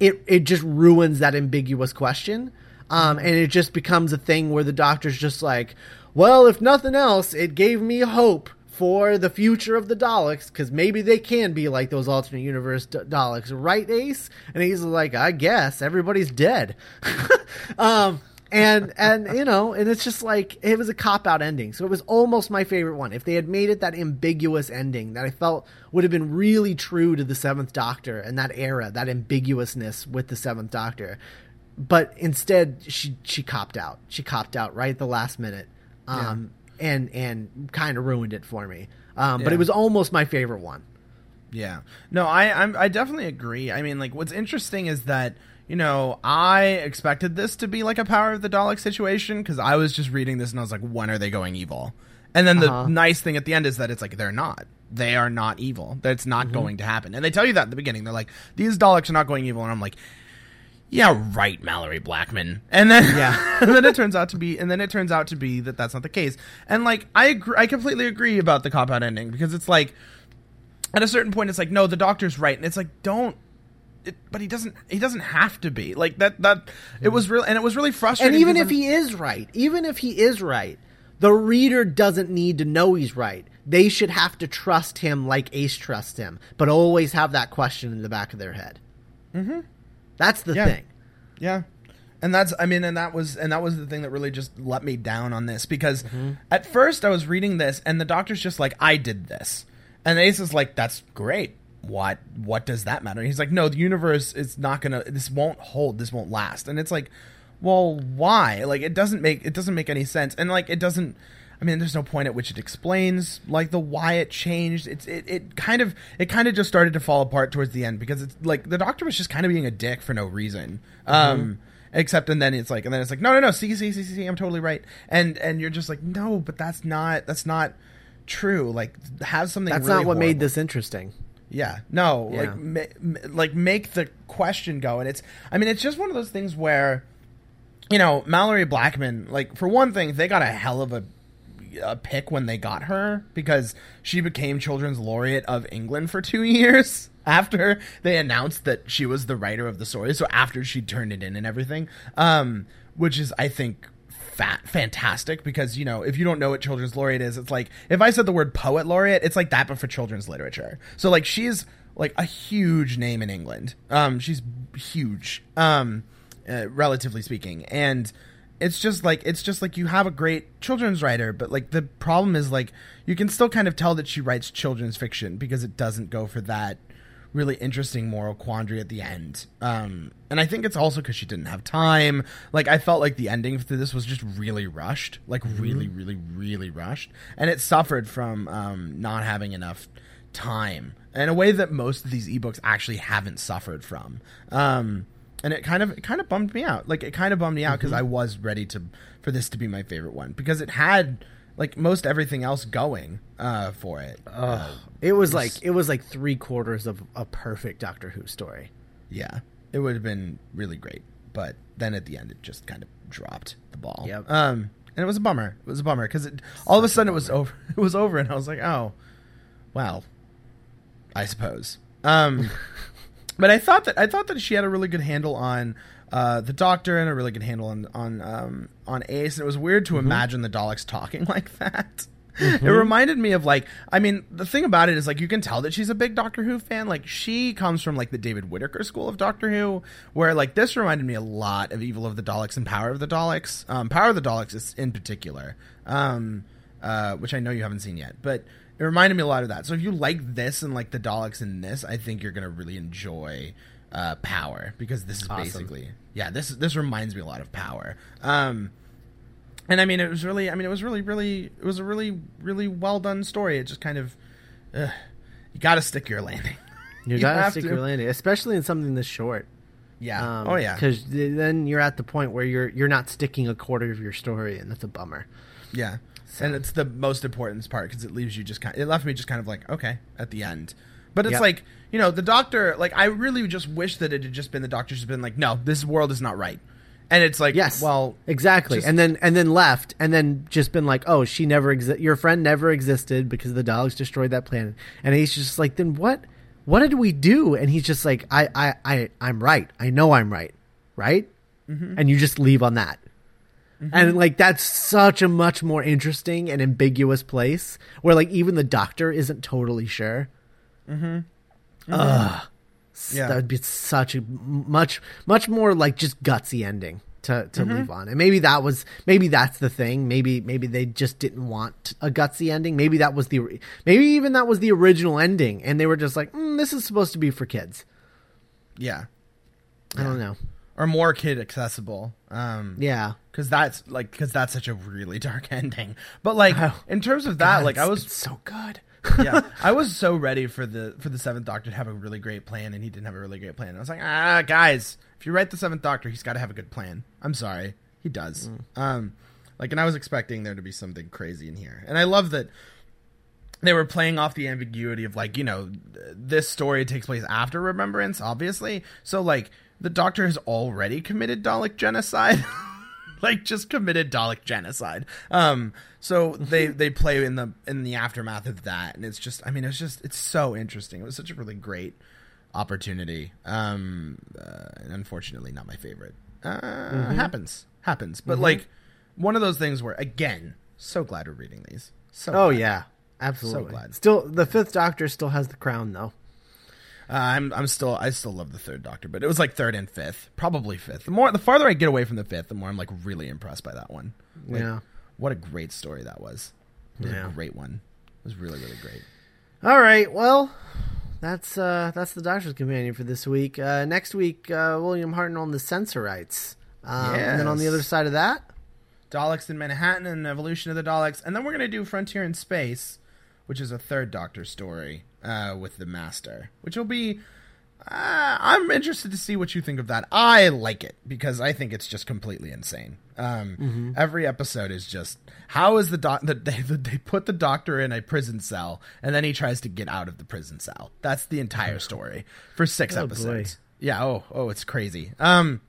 it it just ruins that ambiguous question. Um and it just becomes a thing where the doctor's just like well if nothing else it gave me hope for the future of the Daleks because maybe they can be like those alternate universe D- Daleks, right, Ace? And he's like, I guess everybody's dead. (laughs) um, and and you know, and it's just like it was a cop out ending. So it was almost my favorite one. If they had made it that ambiguous ending that I felt would have been really true to the Seventh Doctor and that era, that ambiguousness with the Seventh Doctor. But instead, she she copped out. She copped out right at the last minute, um, and and kind of ruined it for me. Um, But Yeah. it was almost my favorite one. Yeah. No, I I'm, I definitely agree. I mean, like what's interesting is that you know I expected this to be like a Power of the Dalek situation because I was just reading this and I was like, when are they going evil? And then the Uh-huh. nice thing at the end is that it's like they're not. They are not evil. That's not Mm-hmm. going to happen. And they tell you that at the beginning. They're like, these Daleks are not going evil, and I'm like. Yeah, right, Malorie Blackman. And then Yeah. (laughs) and then it turns out to be and then it turns out to be that that's not the case. And like I agree, I completely agree about the cop out ending because it's like at a certain point it's like no the doctor's right and it's like don't it, but he doesn't he doesn't have to be like that that it was real and it was really frustrating And even because if he is right, even if he is right, the reader doesn't need to know he's right. They should have to trust him like Ace trusts him, but always have that question in the back of their head. Mm-hmm. That's the Yeah. thing. Yeah. And that's I mean and that was and that was the thing that really just let me down on this because mm-hmm. at first I was reading this and the doctor's just like I did this. And Ace is like that's great. What what does that matter? And he's like no, the universe is not going to this won't hold, this won't last. And it's like well, why? Like it doesn't make it doesn't make any sense. And like it doesn't I mean, there's no point at which it explains like the why it changed. It's it, it kind of it kind of just started to fall apart towards the end because it's like the doctor was just kind of being a dick for no reason. Um except and then it's like and then it's like no no no see see see see, I'm totally right. And and you're just like no, but that's not that's not true. Like have something That's really not what made this interesting. Yeah, no, Yeah. like ma- like make the question go, and it's. I mean, it's just one of those things where, you know, Malorie Blackman. Like for one thing, they got a hell of a, a pick when they got her because she became Children's Laureate of England for two (laughs) years after they announced that she was the writer of the story. So after she turned it in and everything, um, which is I think fat fantastic because you know if you don't know what children's laureate is it's like if i said the word poet laureate it's like that but for children's literature so like she's like a huge name in england um she's huge um uh, relatively speaking and it's just like it's just like you have a great children's writer but like the problem is like you can still kind of tell that she writes children's fiction because it doesn't go for that really interesting moral quandary at the end. Um, and I think it's also because she didn't have time. Like I felt like the ending to this was just really rushed, like really, really, really rushed, and it suffered from um, not having enough time in a way that most of these ebooks actually haven't suffered from. Um, and it kind of it kind of bummed me out. Like it kind of bummed me out because I was ready to for this to be my favorite one because it had like most everything else going uh, for it. Uh, It was like it was like three quarters of a perfect Doctor Who story. Yeah, it would have been really great, but then at the end it just kind of dropped the ball. Yep. Um, and it was a bummer. It was a bummer because all of a sudden it was over. (laughs) It was over, and I was like, oh, well, I suppose. Um, (laughs) but I thought that I thought that she had a really good handle on uh, the Doctor and a really good handle on on um, on Ace. And it was weird to imagine the Daleks talking (laughs) like that. It reminded me of like I mean the thing about it is like you can tell that she's a big Doctor Who fan. Like she comes from like the David Whitaker school of Doctor Who, where like this reminded me a lot of Evil of the Daleks and Power of the Daleks. Um, Power of the Daleks is in particular, um, uh, which I know you haven't seen yet, but it reminded me a lot of that. So if you like this and like the Daleks in this, I think you're gonna really enjoy uh, Power because this is Awesome. basically yeah this this reminds me a lot of Power. Um, and I mean, it was really, I mean, it was really, really, it was a really, really well done story. It just kind of, uh, you got to stick your landing. (laughs) You, You gotta stick to. your landing, especially in something this short. Yeah. Um, oh yeah. Because then you're at the point where you're you're not sticking a quarter of your story, and that's a bummer. Yeah. And it's the most important part because it leaves you just kind. It left me just kind of like okay at the end, but it's Yep. like you know the doctor. Like I really just wish that it had just been the doctor's just been like, no, this world is not right, and it's like, Yes. well, exactly. just- and then and then left, and then just been like, oh, she never exi- Your friend never existed because the dogs destroyed that planet. And he's just like, then what? What did we do? And he's just like, I I I I'm right. I know I'm right. Right. Mm-hmm. And you just leave on that. And like that's such a much more interesting and ambiguous place where like even the doctor isn't totally sure. Mm-hmm. Ugh. Yeah. That would be such a much much more like just gutsy ending. to, to leave on. And maybe that was maybe that's the thing. Maybe maybe they just didn't want a gutsy ending. Maybe that was the maybe even that was the original ending, and they were just like, mm, this is supposed to be for kids. Yeah. I don't know. Or more kid accessible. Um, Yeah. Because that's like because that's such a really dark (laughs) ending. But like Oh, in terms of that, God, like I was so good. (laughs) yeah, (laughs) I was so ready for the for the Seventh Doctor to have a really great plan, and he didn't have a really great plan. I was like, ah, guys, if you write the Seventh Doctor, he's got to have a good plan. I'm sorry, he does. Um, like, and I was expecting there to be something crazy in here, and I love that they were playing off the ambiguity of like, you know, this story takes place after Remembrance, obviously. So like, the Doctor has already committed Dalek genocide. Like just committed Dalek genocide. Um, so they (laughs) they play in the in the aftermath of that, and it's just I mean it's just it's so interesting. It was such a really great opportunity. Um, uh, and unfortunately, not my favorite. Uh, Happens, happens, but like one of those things where again, so glad we're reading these. So Oh glad. yeah, absolutely. glad. Still, the fifth Doctor still has the crown though. Uh, I'm I'm still I still love the third Doctor, but it was like third and fifth, probably fifth. The more the farther I get away from the fifth, the more I'm like really impressed by that one. Like, Yeah. what a great story that was. It was Yeah. a great one. It was really really great. All right, well, that's uh, that's the Doctor's Companion for this week. Uh, next week, uh, William Hartnell on the Sensorites, um, and then on the other side of that, Daleks in Manhattan and evolution of the Daleks, and then we're gonna do Frontier in Space, which is a third Doctor story uh, with the Master, which will be. Uh, I'm interested to see what you think of that. I like it because I think it's just completely insane. Um, Every episode is just how is the doc (laughs) that they they put the doctor in a prison cell and then he tries to get out of the prison cell. That's the entire story for six Oh, boy. episodes. Yeah. Oh, oh, it's crazy. Um,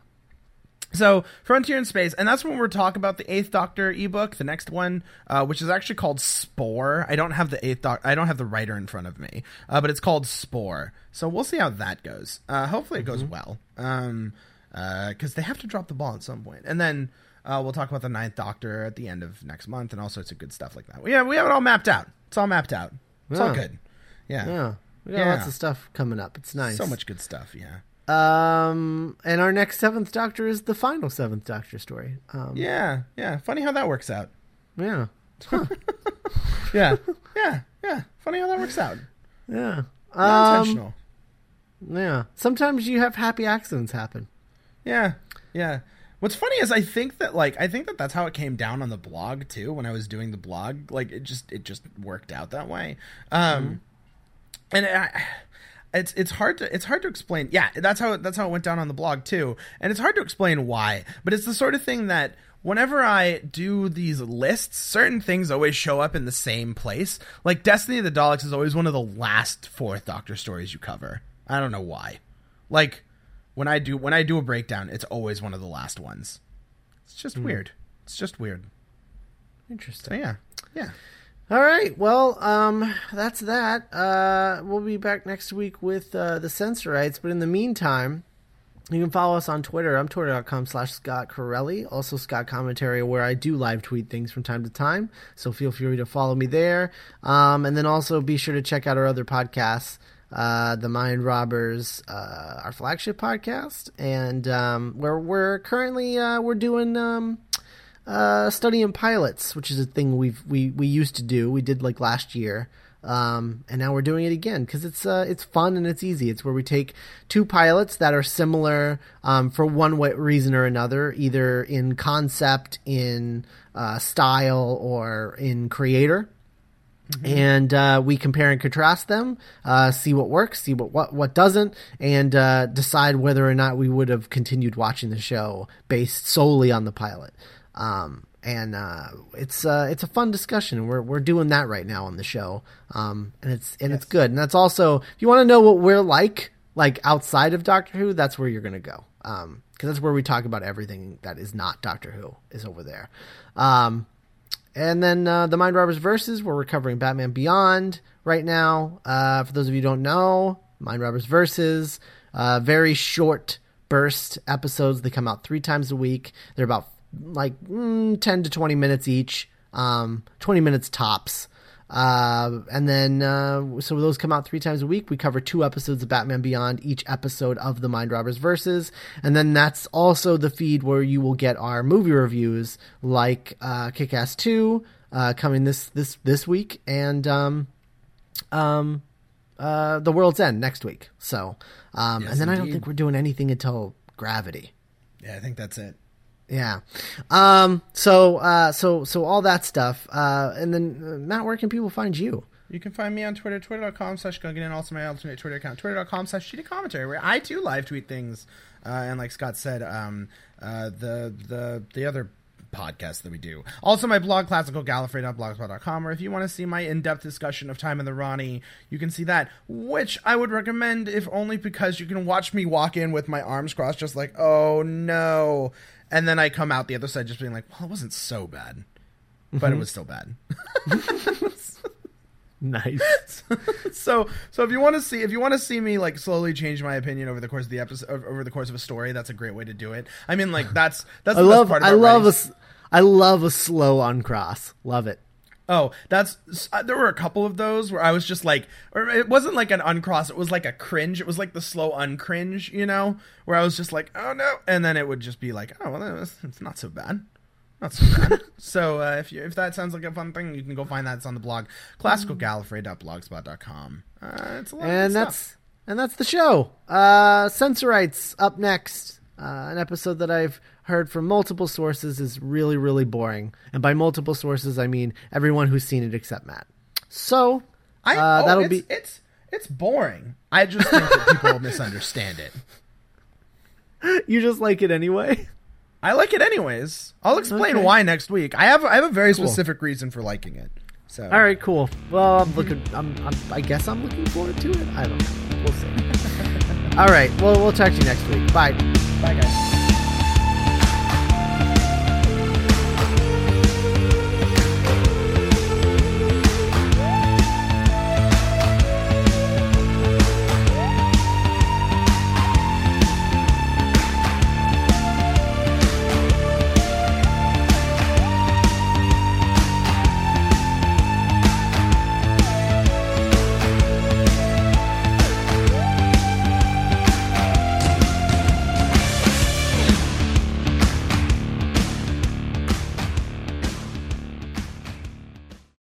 so Frontier in Space, and that's when we're talking about the Eighth Doctor ebook, the next one, uh, which is actually called Spore. I don't have the Eighth Doctor, I don't have the writer in front of me, uh, but it's called Spore. So we'll see how that goes. Uh, hopefully it goes well, um, because they have to drop the ball at some point, and then. Uh, we'll talk about the Ninth Doctor at the end of next month and all sorts of good stuff like that. Yeah, we have it all mapped out. It's all mapped out. It's all good. Yeah. yeah, we got Yeah. lots of stuff coming up. It's nice. So much good stuff. Yeah. Um, and our next seventh Doctor is the final seventh Doctor story. Um, Yeah. Yeah. Funny how that works out. yeah, (laughs) Yeah. yeah. Yeah. Funny how that works out. yeah, Not um, intentional. yeah. Sometimes you have happy accidents happen. Yeah, yeah. What's funny is I think that like I think that that's how it came down on the blog too. When I was doing the blog, like it just it just worked out that way. Um, and I, it's it's hard to it's hard to explain. Yeah, that's how that's how it went down on the blog too. And it's hard to explain why, but it's the sort of thing that whenever I do these lists, certain things always show up in the same place. Like Destiny of the Daleks is always one of the last fourth Doctor stories you cover. I don't know why. Like when I do when I do a breakdown, it's always one of the last ones. It's just hmm. weird. It's just weird. Interesting. So yeah, yeah. All right. Well, um, that's that. Uh, we'll be back next week with uh, the Sensorites. But in the meantime, you can follow us on Twitter. I'm twitter.com slash Scott Corelli. Also Scott Commentary, where I do live tweet things from time to time. So feel free to follow me there. Um, and then also be sure to check out our other podcasts. Uh, the Mind Robbers, uh, our flagship podcast, and um, where we're currently uh, we're doing um, uh, studying pilots, which is a thing we've we we used to do. We did like last year, um, and now we're doing it again because it's uh, it's fun and it's easy. It's where we take two pilots that are similar um, for one way, reason or another, either in concept, in uh, style, or in creator. And uh, we compare and contrast them, uh, see what works, see what what, what doesn't, and uh, decide whether or not we would have continued watching the show based solely on the pilot. Um, and uh, it's uh, it's a fun discussion. We're we're doing that right now on the show, um, and it's and it's good. And that's also if you want to know what we're like, like outside of Doctor Who, that's where you're gonna go, because that's where we talk about everything that is not Doctor Who is over there. Um, and then uh, the Mind Robbers Versus, we're recovering Batman Beyond right now. Uh, for those of you who don't know, Mind Robbers Versus, uh, very short burst episodes. They come out three times a week. They're about like mm, 10 to 20 minutes each, um, 20 minutes tops. Uh, and then, uh, so those come out three times a week. We cover two episodes of Batman Beyond each episode of the Mind Robbers Versus. And then that's also the feed where you will get our movie reviews like, uh, Kick Ass 2, uh, coming this, this, this week. And, um, um, uh, The World's End next week. So, um, Yes, and then I don't think we're doing anything until Gravity. Yeah, I think that's it. Yeah. Um. So. Uh. So. So all that stuff. Uh. And then uh, Matt, where can people find you? You can find me on Twitter, twitter.com slash Gungan, and also my alternate Twitter account, twitter.com slash shitty commentary, where I too live tweet things. Uh, and like Scott said, um, uh, the the the other podcast that we do. Also, my blog, classicalgallifrey.blogspot.com, or if you want to see my in-depth discussion of Time in the Rani, you can see that, which I would recommend, if only because you can watch me walk in with my arms crossed, just like, oh no. And then I come out the other side just being like, well, it wasn't so bad. But it mm-hmm. was still bad. (laughs) Nice. (laughs) so so if you want to see if you want to see me like slowly change my opinion over the course of the episode over the course of a story that's a great way to do it i mean like that's that's I the love. I love a. writing. I love a slow uncross. Love it. Oh that's uh, there were a couple of those where i was just like or it wasn't like an uncross it was like a cringe it was like the slow uncringe you know where i was just like oh no and then it would just be like oh well it's, not so bad not so bad. (laughs) so uh, if you if that sounds like a fun thing, you can go find that. It's on the blog, classicalgallifrey.blogspot.com. Uh, it's a lot And that's stuff. and that's the show. Uh, Sensorites up next. Uh, an episode that I've heard from multiple sources is really really boring, and by multiple sources I mean everyone who's seen it except Matt. So I, uh, oh, that'll it's, be it's it's boring. I just think that people (laughs) misunderstand it. (laughs) you just like it anyway. I like it anyways. I'll explain Okay. why next week. I have I have a very Cool. specific reason for liking it. So All right, cool. Well, I'm looking. I'm, I'm. I guess I'm looking forward to it. I don't know. We'll see. (laughs) All right. Well, we'll talk to you next week. Bye. bye guys.